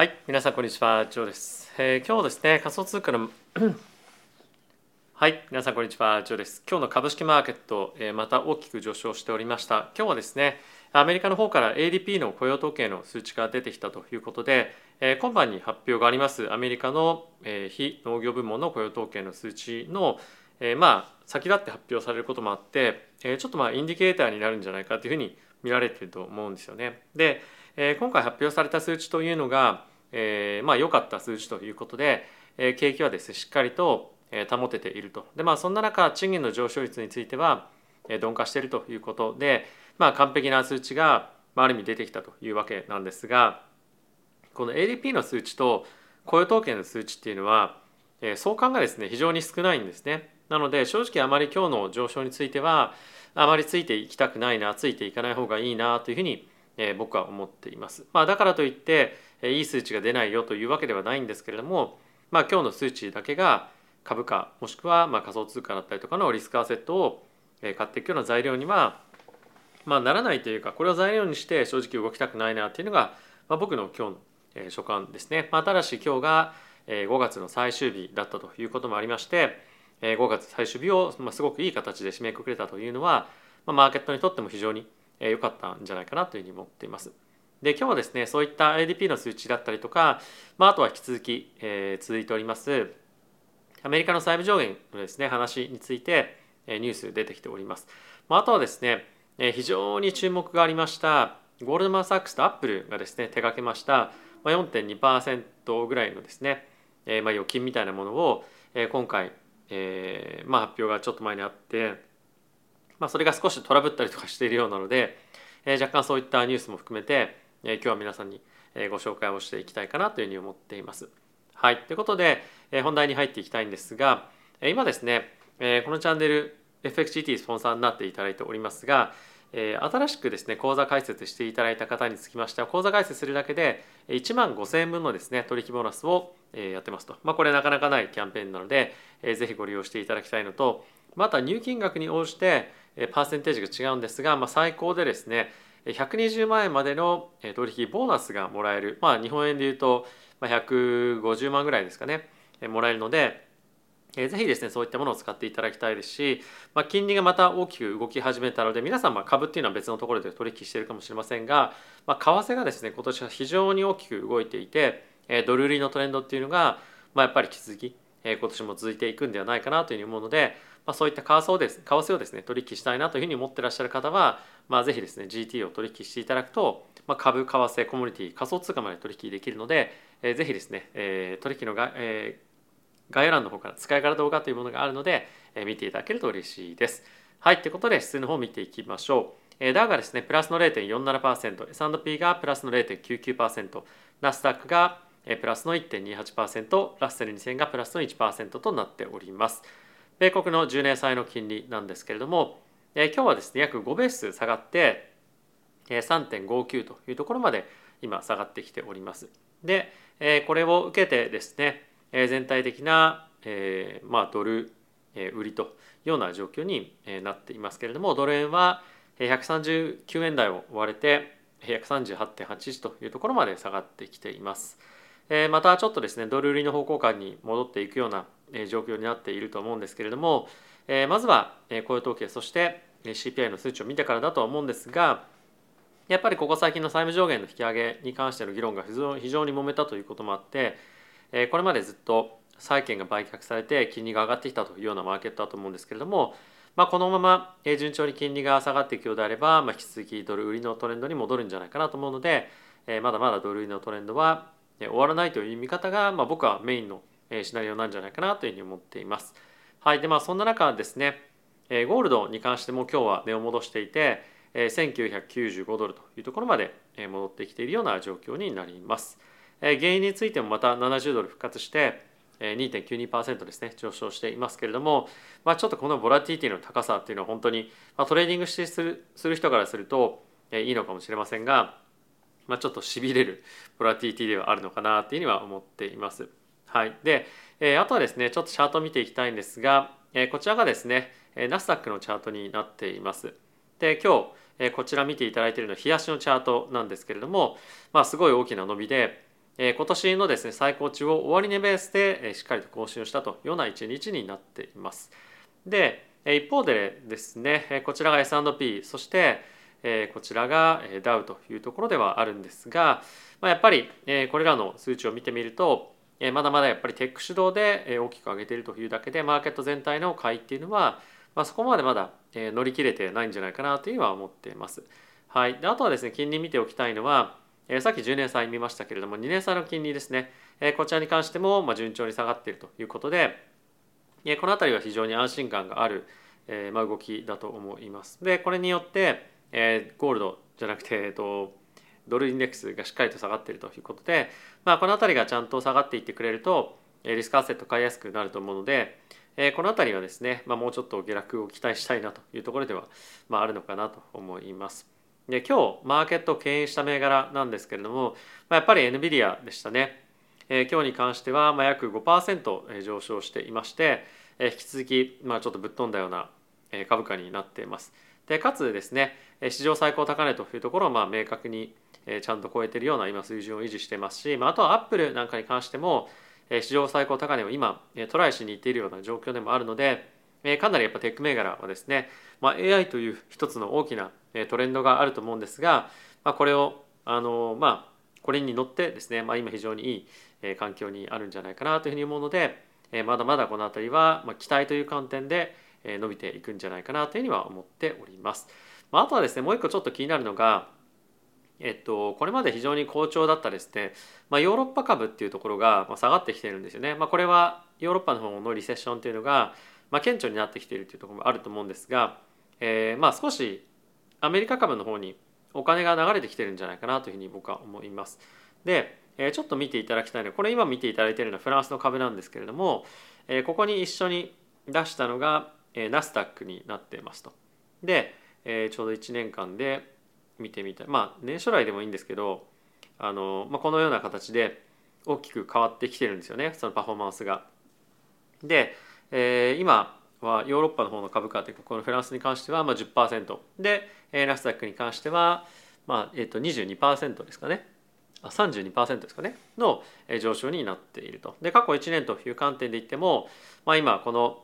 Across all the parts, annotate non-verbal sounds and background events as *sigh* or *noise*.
はい、皆さんこんにちは、ジョーです。えー今日ですね、仮想通貨のはい、皆さんこんにちは、ジョーです。今日の株式マーケット、えーまた大きく上昇しておりました。今日はですね、アメリカの方から ADP の雇用統計の数値が出てきたということで、えー今晩に発表がありますアメリカの、え非農業部門の雇用統計の数値の、えまあ先立って発表されることもあって、えちょっとまあインディケーターになるんじゃないかというふうに見られていると思うんですよね。で、え今回発表された数値というのが、えーまあ良かった数値ということで、えー景気はですねしっかりと保てているとでまあそんな中賃金の上昇率については鈍化しているということでまあ完璧な数値がある意味出てきたというわけなんですがこの ADP の数値と雇用統計の数値っていうのは相関がですね非常に少ないんですねなので正直あまり今日の上昇についてはあまりついていきたくないなついていかない方がいいなというふうに僕は思っています。まあ、だからといっていい数値が出ないよというわけではないんですけれども、まあ、今日の数値だけが株価もしくはま仮想通貨だったりとかのリスクアセットを買っていくような材料には、まあ、ならないというかこれを材料にして正直動きたくないなっていうのが、まあ、僕の今日の所感ですね。まあ、ただし今日が5月の最終日だったということもありまして5月最終日をますごくいい形で締めくくれたというのは、ま、マーケットにとっても非常にえ良かったんじゃないかなというふうに思っています。で今日はですねそういった ADP の数値だったりとか、まあ、あとは引き続き、えー続いておりますアメリカの債務上限のですね話について、えーニュース出てきております。まあ、あとはですね、えー非常に注目がありましたゴールドマン・サックスとアップルがですね手掛けました、まあ、4.2%ぐらいのですね、えーまあ預金みたいなものを、えー今回、えーまあ、発表がちょっと前にあって、まあ、それが少しトラブったりとかしているようなので、えー若干そういったニュースも含めて、え今日は皆さんにご紹介をしていきたいかなというふうに思っています。はい、ということで、え本題に入っていきたいんですが、え今ですね、えこのチャンネル FXGT スポンサーになっていただいておりますが、え新しくですね口座開設していただいた方につきましては口座開設するだけで1万5000円分のですね取引ボーナスをやってますと、まあ、これなかなかないキャンペーンなので、えーぜひご利用していただきたいのとまた入金額に応じてパーセンテージが違うんですが、まあ、最高でですね120万円までの取引ボーナスがもらえる、まあ、日本円でいうと150万ぐらいですかね。もらえるのでぜひですねそういったものを使っていただきたいですし、まあ、金利がまた大きく動き始めたので皆さんま株っていうのは別のところで取引しているかもしれませんが、まあ、為替がですね今年は非常に大きく動いていて、ドル売りのトレンドっていうのが、まあ、やっぱり引き続き、今年も続いていくんではないかなというふうに思うので、まあ、そういった為替をです為替をですね取引したいなというふうに思ってらっしゃる方は、まあ、ぜひですね GT を取引していただくと、まあ、株為替コモディティ仮想通貨まで取引できるので、えーぜひですね、えー取引のが、えー概要欄の方から使い方動画というものがあるので、えー見ていただけると嬉しいです。はい、ということで指数の方を見ていきましょう。えーダウがですね、プラスの0.47%、S&P がプラスの0.99%、ナスダックがプラスの1.28%、ラッセル2000がプラスの1%となっております。米国の10年債の金利なんですけれども、えー今日はですね、約5ベース下がって、えー3.59というところまで今下がってきております。で、えーこれを受けてですね、えー全体的な、えーまあ、ドル、えー売りというような状況になっていますけれどもドル円は139円台を割れて138.81というところまで下がってきています。えまたちょっとですねドル売りの方向感に戻っていくような状況になっていると思うんですけれども、えまずは雇用統計そして CPI の数値を見てからだとは思うんですがやっぱりここ最近の債務上限の引き上げに関しての議論が非常に揉めたということもあってこれまでずっと債券が売却されて金利が上がってきたというようなマーケットだと思うんですけれども、まあ、このまま順調に金利が下がっていくようであれば、まあ、引き続きドル売りのトレンドに戻るんじゃないかなと思うので、まだまだドル売りのトレンドは終わらないという見方が、まあ、僕はメインのえシナリオなんじゃないかなというふうに思っています。はい、でまあそんな中ですね、えゴールドに関しても今日は値を戻していて、え1995ドルというところまでえ戻ってきているような状況になります。え原油についてもまた70ドル復活してえ2.92%ですね上昇していますけれども、まあ、ちょっとこのボラティリティの高さっていうのは本当に、まあ、トレーディングしてするする人からするとえいいのかもしれませんが、まあ、ちょっとしびれるボラティティではあるのかなっていうには思っています。はい、で、えーあとはですねちょっとチャートを見ていきたいんですが、えーこちらがですねえナスダックのチャートになっています。で今日えーこちら見ていただいているのは日足のチャートなんですけれども、まあ、すごい大きな伸びでえ今年のですね最高値を終値ベースでえしっかりと更新をしたというような一日になっています。でえ一方でですねこちらが S&P そしてこちらがダウというところではあるんですがまあやっぱりこれらの数値を見てみるとまだまだやっぱりテック主導で大きく上げているというだけでマーケット全体の買いっていうのはまあ、そこまでまだ乗り切れてないんじゃないかなというのは思っています。はい、であとはですね金利見ておきたいのはえさっき10年債見ましたけれども2年債の金利ですね、えこちらに関してもま順調に下がっているということで、えこの辺りは非常に安心感がある、えま動きだと思います。でこれによって、えゴールドじゃなくて、えっと、ドルインデックスがしっかりと下がっているということで、まあ、この辺りがちゃんと下がっていってくれるとリスクアセット買いやすくなると思うので、えこの辺りはですね、まあ、もうちょっと下落を期待したいなというところでは、まあ、あるのかなと思います。で今日マーケットを牽引した銘柄なんですけれども、まあ、やっぱり NVIDIA でしたね。え今日に関しては、まあ、約5%上昇していまして、え引き続き、まあ、ちょっとぶっ飛んだような株価になっています。でかつですね史上最高高値というところをまあ明確にちゃんと超えているような今水準を維持していますし、まあ、あとはアップルなんかに関しても史上最高高値を今トライしにいっているような状況でもあるのでかなりやっぱテック銘柄はですね、まあ、AI という一つの大きなトレンドがあると思うんですが、まあ、これをあのまあこれに乗ってですね、まあ、今非常にいい環境にあるんじゃないかなというふうに思うのでまだまだこの辺りは期待という観点で伸びていくんじゃないかなというふうには思っております。まああとはですねもう一個ちょっと気になるのがえっと、これまで非常に好調だったですね、まあ、ヨーロッパ株っていうところが下がってきてるんですよね。まあ、これはヨーロッパの方のリセッションっていうのが、まあ、顕著になってきているというところもあると思うんですが、えー、まあ少しアメリカ株の方にお金が流れてきてるんじゃないかなというふうに僕は思います。で、えー、ちょっと見ていただきたいのはこれ今見ていただいているのはフランスの株なんですけれども、えー、ここに一緒に出したのが、えー、ナスダックになっていますと。で、えー、ちょうど1年間で見てみたい。まあ年初来でもいいんですけどあの、まあ、このような形で大きく変わってきてるんですよね。そのパフォーマンスが。で、えー、今はヨーロッパの方の株価というかこのフランスに関してはまあ10%でナスダックに関してはまあえー、と22%ですかね。あ32%ですかね。の上昇になっていると。で過去1年という観点で言っても、まあ、今この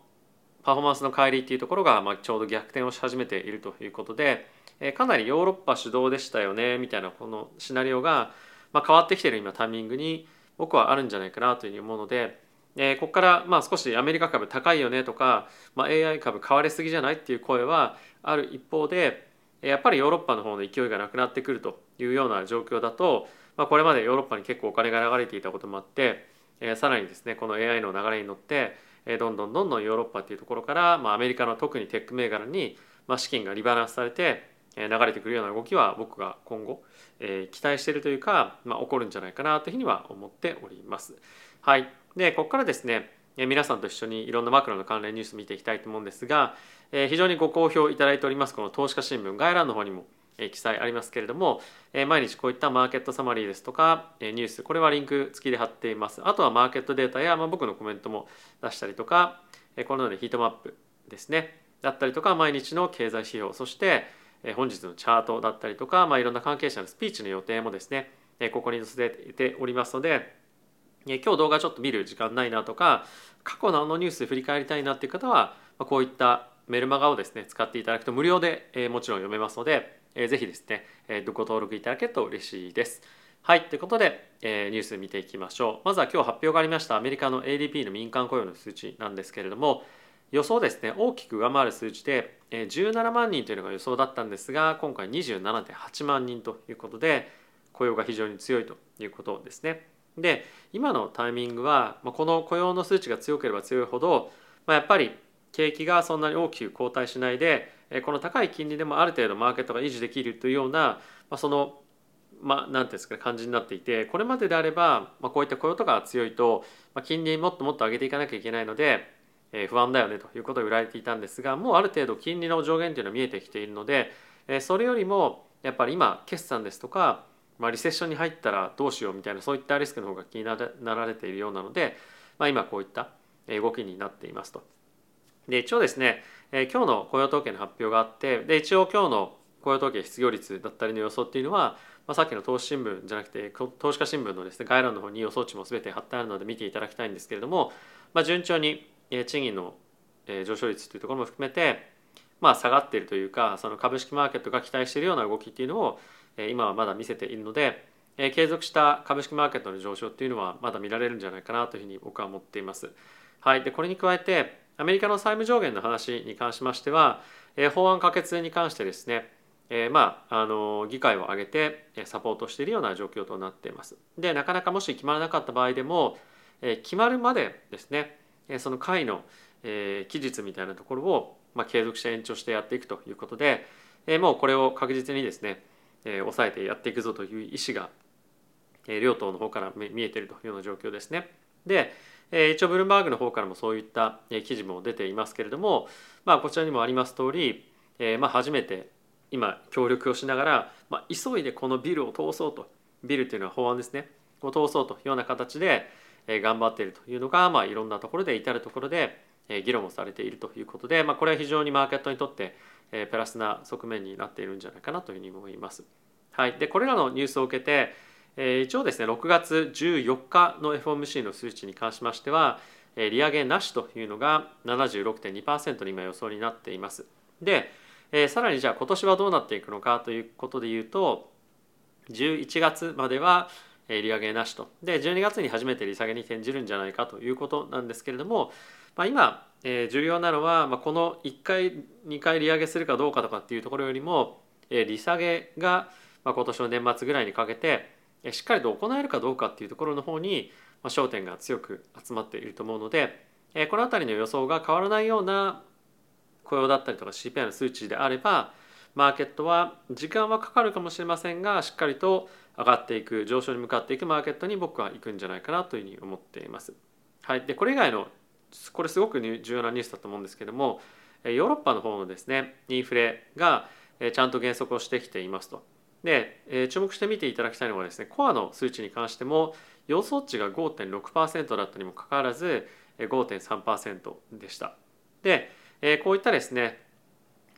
パフォーマンスの乖離っていうところがまあちょうど逆転をし始めているということで、えかなりヨーロッパ主導でしたよねみたいなこのシナリオが、ま変わってきてる今タイミングに僕はあるんじゃないかなというふうに思うので、えここからまあ少しアメリカ株高いよねとか、まあ、AI 株買われすぎじゃないっていう声はある一方でやっぱりヨーロッパの方の勢いがなくなってくるというような状況だと、まあ、これまでヨーロッパに結構お金が流れていたこともあって、えさらにですねこの AI の流れに乗ってどんどんどんどんヨーロッパっていうところから、まあ、アメリカの特にテック銘柄に、まあ、資金がリバランスされて流れてくるような動きは僕が今後、えー、期待しているというか、まあ、起こるんじゃないかなというふうには思っております。はい、でここからですね皆さんと一緒にいろんなマクロの関連ニュース見ていきたいと思うんですが、えー、非常にご好評いただいておりますこの投資家新聞概要欄の方にも記載ありますけれども毎日こういったマーケットサマリーですとかニュースこれはリンク付きで貼っています。あとはマーケットデータや、まあ、僕のコメントも出したりとかこのようにヒートマップですね。だったりとか毎日の経済指標そして本日のチャートだったりとか、まあ、いろんな関係者のスピーチの予定もですねここに載せておりますので今日動画ちょっと見る時間ないなとか過去のあのニュース振り返りたいなっていう方はこういったメルマガをですね使っていただくと無料でもちろん読めますのでえぜひですねえご登録いただけると嬉しいです。はい。ということで、えニュース見ていきましょう。まずは今日発表がありましたアメリカの ADP の民間雇用の数値なんですけれども、予想ですね大きく上回る数値で17万人というのが予想だったんですが今回27.8万人ということで雇用が非常に強いということですね。で今のタイミングはまあこの雇用の数値が強ければ強いほどまあやっぱり景気がそんなに大きく後退しないでこの高い金利でもある程度マーケットが維持できるというようなまあそのまあ、なんていうんですかね感じになっていてこれまでであれば、まあ、こういった雇用とかが強いと、まあ、金利もっともっと上げていかなきゃいけないのでえ不安だよねということを言われていたんですがもうある程度金利の上限というのは見えてきているのでえそれよりもやっぱり今決算ですとか、まあ、リセッションに入ったらどうしようみたいなそういったリスクの方が気になられているようなので、まあ、今こういった動きになっていますと。で一応ですねえ今日の雇用統計の発表があってで一応今日の雇用統計失業率だったりの予想っていうのはまあ、さっきの投資新聞じゃなくて投資家新聞のですね概要欄の方に予想値も全て貼ってあるので見ていただきたいんですけれども、まあ、順調に賃金の上昇率というところも含めて、まあ、下がっているというかその株式マーケットが期待しているような動きっていうのを今はまだ見せているので継続した株式マーケットの上昇っていうのはまだ見られるんじゃないかなというふうに僕は思っています。はい、でこれに加えてアメリカの債務上限の話に関しましては法案可決に関してですねえー、まああの議会を挙げてサポートしているような状況となっています。でなかなかもし決まらなかった場合でも、えー、決まるまでですねその会の、えー、期日みたいなところを、まあ、継続して延長してやっていくということで、えー、もうこれを確実にですね、えー、抑えてやっていくぞという意思が、えー、両党の方から見えているというような状況ですね。で、え、一応ブルームバーグの方からもそういった、記事も出ていますけれども、まあ、こちらにもあります通り、えまあ、初めて今協力をしながら、まあ、急いでこのビルを通そうとビルというのは法案ですねを通そうというような形で頑張っているというのが、まあ、いろんなところで至るところで議論をされているということで、まあ、これは非常にマーケットにとってプラスな側面になっているんじゃないかなというふうに思います。はい、でこれらのニュースを受けて一応ですね6月14日の FOMC の数値に関しましては利上げなしというのが76.2%の今予想になっています。でえー、さらにじゃあ今年はどうなっていくのかということで言うと11月までは利上げなしとで12月に初めて利下げに転じるんじゃないかということなんですけれども、まあ、今、えー、重要なのは、まあ、この1回2回利上げするかどうかとかっていうところよりも、えー、利下げが、まあ、今年の年末ぐらいにかけて、しっかりと行えるかどうかっていうところの方に、焦点が強く集まっていると思うので、この辺りの予想が変わらないような雇用だったりとか CPI の数値であればマーケットは時間はかかるかもしれませんがしっかりと上がっていく上昇に向かっていくマーケットに僕は行くんじゃないかなというふうに思っています。はい、でこれ以外のこれすごく重要なニュースだと思うんですけどもヨーロッパの方のですねインフレがちゃんと減速をしてきていますと。で注目して見ていただきたいのはですねコアの数値に関しても予想値が5.6%だったにもかかわらず5.3%でした。でえこういったですね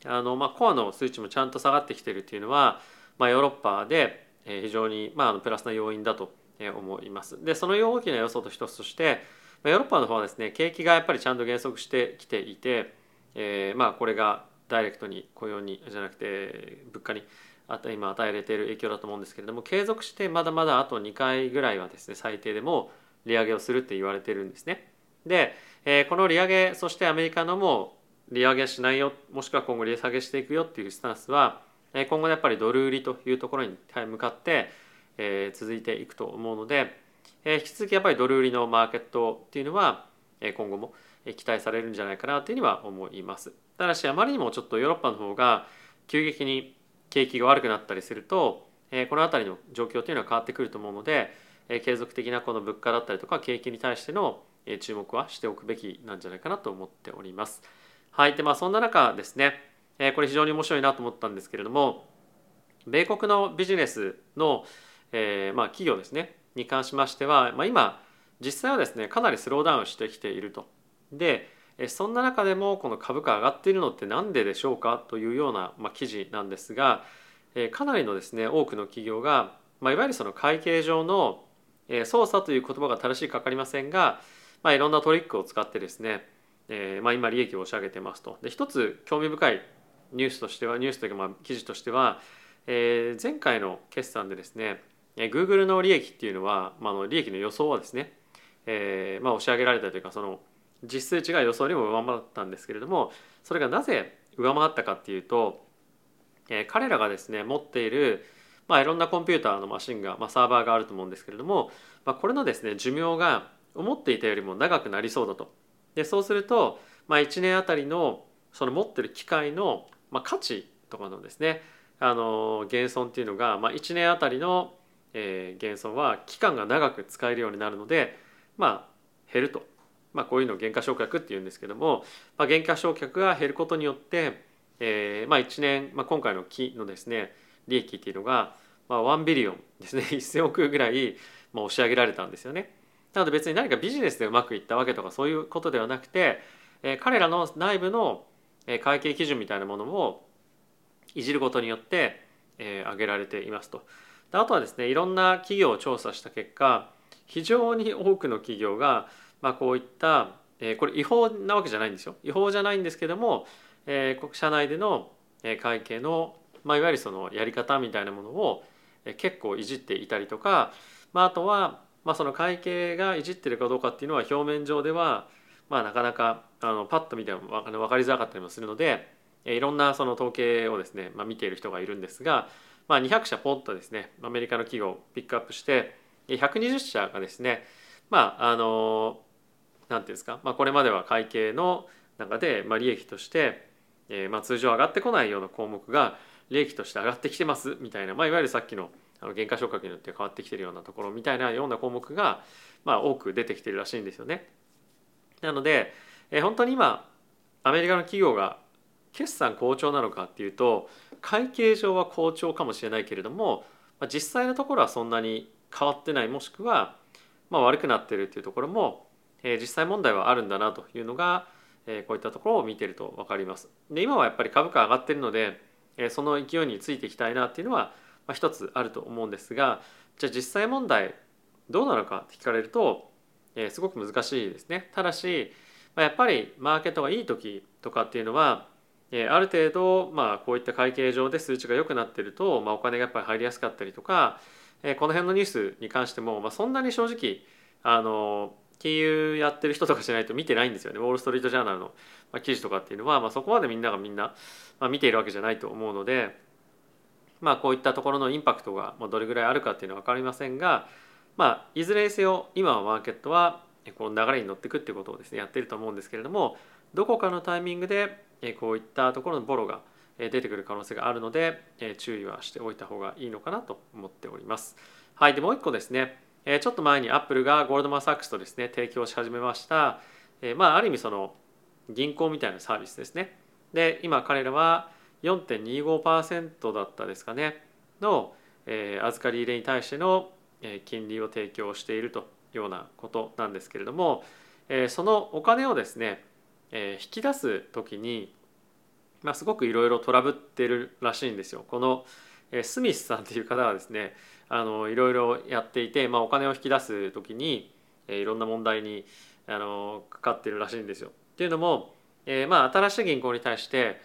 あの、まあ、コアの数値もちゃんと下がってきているというのは、まあ、ヨーロッパで非常に、まあ、プラスな要因だと思います。でその大きな要素と一つとしてヨーロッパの方はですね景気がやっぱりちゃんと減速してきていて、えー、まあこれがダイレクトに雇用にじゃなくて物価に今与えられている影響だと思うんですけれども継続してまだまだあと2回ぐらいはですね最低でも利上げをするって言われてるんですね。で、えー、この利上げそしてアメリカのも利上げしないよもしくは今後利下げしていくよっていうスタンスは今後やっぱりドル売りというところに向かって続いていくと思うので引き続きやっぱりドル売りのマーケットっていうのは今後も期待されるんじゃないかなというには思います。ただしあまりにもちょっとヨーロッパの方が急激に景気が悪くなったりするとこの辺りの状況というのは変わってくると思うので継続的なこの物価だったりとか景気に対しての注目はしておくべきなんじゃないかなと思っております。はいでまあそんな中ですね、えこれ非常に面白いなと思ったんですけれども米国のビジネスの、えー、まあ企業ですねに関しましては、まあ、今実際はですねかなりスローダウンしてきていると。でそんな中でもこの株価上がっているのって何ででしょうかというような、まあ、記事なんですがかなりのですね多くの企業が、まあ、いわゆるその会計上の操作という言葉が正しいか分かりませんが、まあ、いろんなトリックを使ってですねえーまあ、今利益を押し上げてますと。で一つ興味深いニュースとしてはニュースというかまあ記事としては、えー、前回の決算でですね Google の利益っていうのは、まあ、の利益の予想はですね、えーまあ、押し上げられたというかその実数値が予想よりも上回ったんですけれどもそれがなぜ上回ったかっていうと、えー、彼らがですね持っているまあ、いろんなコンピューターのマシンが、まあ、サーバーがあると思うんですけれども、まあ、これのですね寿命が思っていたよりも長くなりそうだと。でそうすると、まあ、1年あたりのその持ってる機械の、まあ、価値とかのですねあの減損っていうのが、まあ、1年あたりの、えー、減損は期間が長く使えるようになるので、まあ、減ると、まあ、こういうのを減価償却っていうんですけども、まあ、減価償却が減ることによって、えーまあ、1年、まあ、今回の期のですね利益っていうのが、まあ、1ビリオンですね *laughs* 1000億ぐらい、まあ、押し上げられたんですよね。なので別に何かビジネスでうまくいったわけとかそういうことではなくて、えー、彼らの内部の会計基準みたいなものをいじることによって、えー、上げられていますと。であとはですねいろんな企業を調査した結果非常に多くの企業が、まあ、こういった、えー、これ違法なわけじゃないんですよ。違法じゃないんですけども、えー、社内での会計の、まあ、いわゆるそのやり方みたいなものを結構いじっていたりとか、まあ、あとは、まあ、その会計がいじってるかどうかっていうのは表面上では、まあ、なかなかあのパッと見ても分かりづらかったりもするのでいろんなその統計をですね、まあ、見ている人がいるんですが、まあ、200社ポンとですねアメリカの企業をピックアップして120社がですねまああの何ていうんですか、まあ、これまでは会計の中で、まあ、利益として、えー、まあ通常上がってこないような項目が利益として上がってきてますみたいな、まあ、いわゆるさっきのあの原価償却によって変わってきてるようなところみたいなような項目が、まあ、多く出てきてるらしいんですよね。なので、えー、本当に今アメリカの企業が決算好調なのかっていうと会計上は好調かもしれないけれども、まあ、実際のところはそんなに変わってないもしくは、まあ、悪くなってるっていうところも、えー、実際問題はあるんだなというのが、えー、こういったところを見てると分かります。で今はやっぱり株価上がってるので、えー、その勢いについていきたいなっていうのは、まあ、一つあると思うんですがじゃあ実際問題どうなのかって聞かれると、えー、すごく難しいですね。ただし、まあ、やっぱりマーケットがいい時とかっていうのはえある程度、まあ、こういった会計上で数値が良くなってると、まあ、お金がやっぱり入りやすかったりとかえこの辺のニュースに関しても、まあ、そんなに正直あの金融やってる人とかじゃないと見てないんですよね。ウォール・ストリート・ジャーナルの記事とかっていうのは、まあ、そこまでみんながみんなま見ているわけじゃないと思うので、まあ、こういったところのインパクトがどれぐらいあるかっていうのは分かりませんが、まあ、いずれにせよ今はマーケットはこの流れに乗っていくっていうことをですねやってると思うんですけれどもどこかのタイミングでこういったところのボロが出てくる可能性があるので注意はしておいた方がいいのかなと思っております。はい、でもう一個ですね。えちょっと前にアップルがゴールドマン・サックスとですね提供し始めましたえまあある意味その銀行みたいなサービスですね。で今彼らは4.25%だったですかねのえ預かり入れに対しての金利を提供しているというようなことなんですけれどもえそのお金をですねえ引き出す時にまあ、すごくいろいろトラブってるらしいんですよ。このえスミスさんっていう方はですねあのいろいろやっていて、まあ、お金を引き出す時にいろんな問題にあのかかってるらしいんですよ。っていうのも、えー、まあ新しい銀行に対して、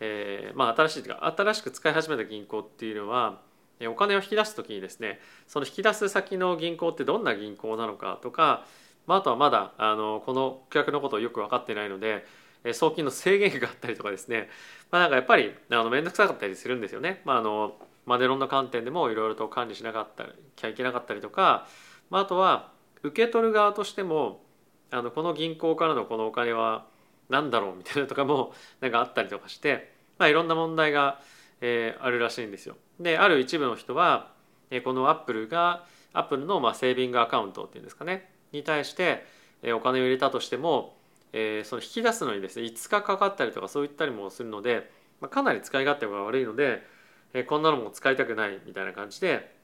えー、まあ新しい新しく使い始めた銀行っていうのはお金を引き出す時にですねその引き出す先の銀行ってどんな銀行なのかとか、まあ、あとはまだあのこの顧客のことをよく分かってないので送金の制限があったりとかですね、まあ、なんかやっぱりあの面倒くさかったりするんですよね。まあ、あのマネロンの観点でもいろいろと管理しなかったきゃいけなかったりとか、まあ、あとは受け取る側としてもあのこの銀行からのこのお金は何だろうみたいなとかも *laughs* なんかあったりとかして、まあ、いろんな問題が、えー、あるらしいんですよ。である一部の人は、えー、このアップルがアップルのまあセービングアカウントっていうんですかねに対して、えー、お金を入れたとしてもえー、その引き出すのにですね5日かかったりとかそういったりもするので、まあ、かなり使い勝手が悪いので、え、こんなのも使いたくないみたいな感じで、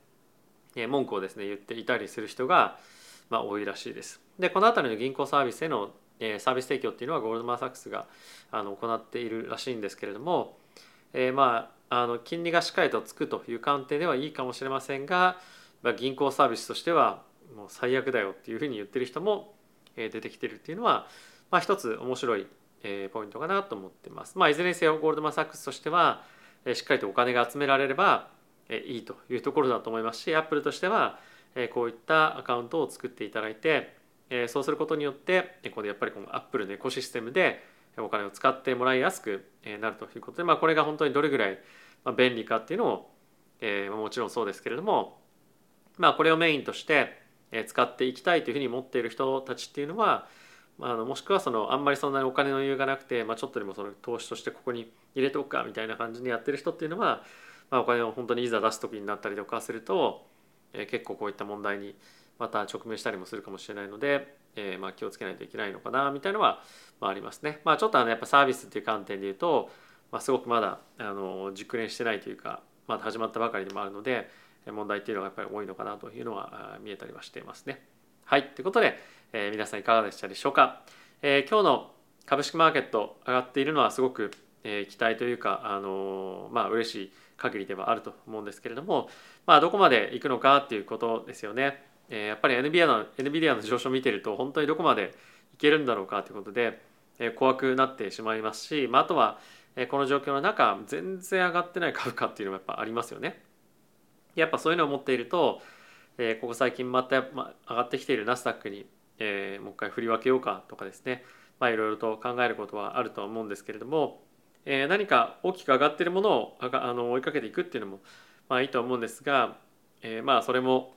え、文句をですね言っていたりする人が、まあ、多いらしいです。でこの辺りの銀行サービスへの、え、サービス提供っていうのはゴールドマン・サックスがあの行っているらしいんですけれども、えー、まああの金利がしっかりとつくという観点ではいいかもしれませんが、まあ、銀行サービスとしてはもう最悪だよっていうふうに言ってる人も出てきてるっていうのはまあ、一つ面白いポイントかなと思ってます。まあ、いずれにせよゴールドマン・サックスとしてはしっかりとお金が集められればいいというところだと思いますしアップルとしてはこういったアカウントを作っていただいてそうすることによってこれやっぱりこのアップルのエコシステムでお金を使ってもらいやすくなるということで、まあ、これが本当にどれぐらい便利かっていうのを、えもちろんそうですけれども、まあ、これをメインとして使っていきたいというふうに思っている人たちっていうのはあのもしくはそのあんまりそんなにお金の余裕がなくて、まあ、ちょっとでもその投資としてここに入れておくかみたいな感じでやってる人っていうのは、まあ、お金を本当にいざ出す時になったりとかすると、えー、結構こういった問題にまた直面したりもするかもしれないので、えー、まあ気をつけないといけないのかなみたいなのは、まあ、ありますね。まあ、ちょっとあのやっぱサービスっていう観点で言うと、まあ、すごくまだあの熟練してないというかまだ始まったばかりでもあるので問題っていうのがやっぱり多いのかなというのは見えたりはしていますね。はいということで、えー、皆さんいかがでしたでしょうか？えー、今日の株式マーケット上がっているのはすごく、えー、期待というか、あのー、まあ嬉しい限りではあると思うんですけれども、まあ、どこまでいくのかっていうことですよね。えー、やっぱり NVIDIA の NVIDIA の上昇を見てると本当にどこまでいけるんだろうかということで、えー、怖くなってしまいますし、まあ、あとは、えー、この状況の中全然上がってない株価っていうのもやっぱありますよね。やっぱそういうのを持っていると、えー、ここ最近また、まあ、上がってきているナスダックに、えー、もう一回振り分けようかとかですね、まあ、いろいろと考えることはあるとは思うんですけれども、えー、何か大きく上がってるものをあの追いかけていくっていうのもまあいいと思うんですが、えー、まあそれも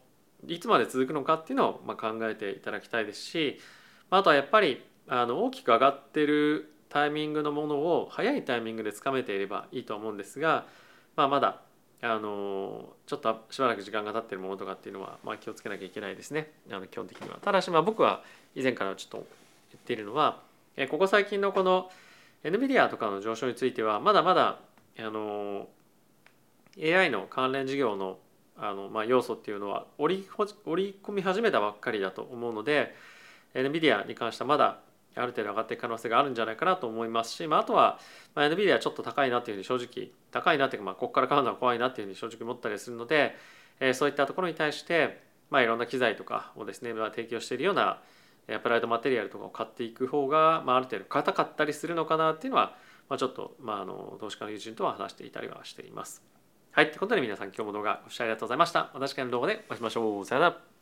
いつまで続くのかっていうのをまあ考えていただきたいですしまあとはやっぱりあの大きく上がってるタイミングのものを早いタイミングでつかめていればいいと思うんですが、まあ、まだあのちょっとしばらく時間が経っているものとかっていうのは、まあ、気をつけなきゃいけないですねあの基本的には。ただしまあ僕は以前からちょっと言っているのはえここ最近のこの NVIDIA とかの上昇についてはまだまだあの AI の関連事業のあの、まあ、要素っていうのは織り織り込み始めたばっかりだと思うので NVIDIA に関してはまだある程度上がっていく可能性があるんじゃないかなと思いますし、まあ、あとは、まあ、NVIDIA ちょっと高いなっていうふうに正直高いなっていうか、まあ、ここから買うのは怖いなっていうふうに正直思ったりするので、えー、そういったところに対して、まあ、いろんな機材とかをですね、まあ、提供しているようなプライドマテリアルとかを買っていく方が、まあ、ある程度硬かったりするのかなっていうのは、まあ、ちょっと、まあ、あの投資家の友人とは話していたりはしています。はい、ということで皆さん今日も動画ご視聴ありがとうございました。また次回の動画でお会いしましょう。さよなら。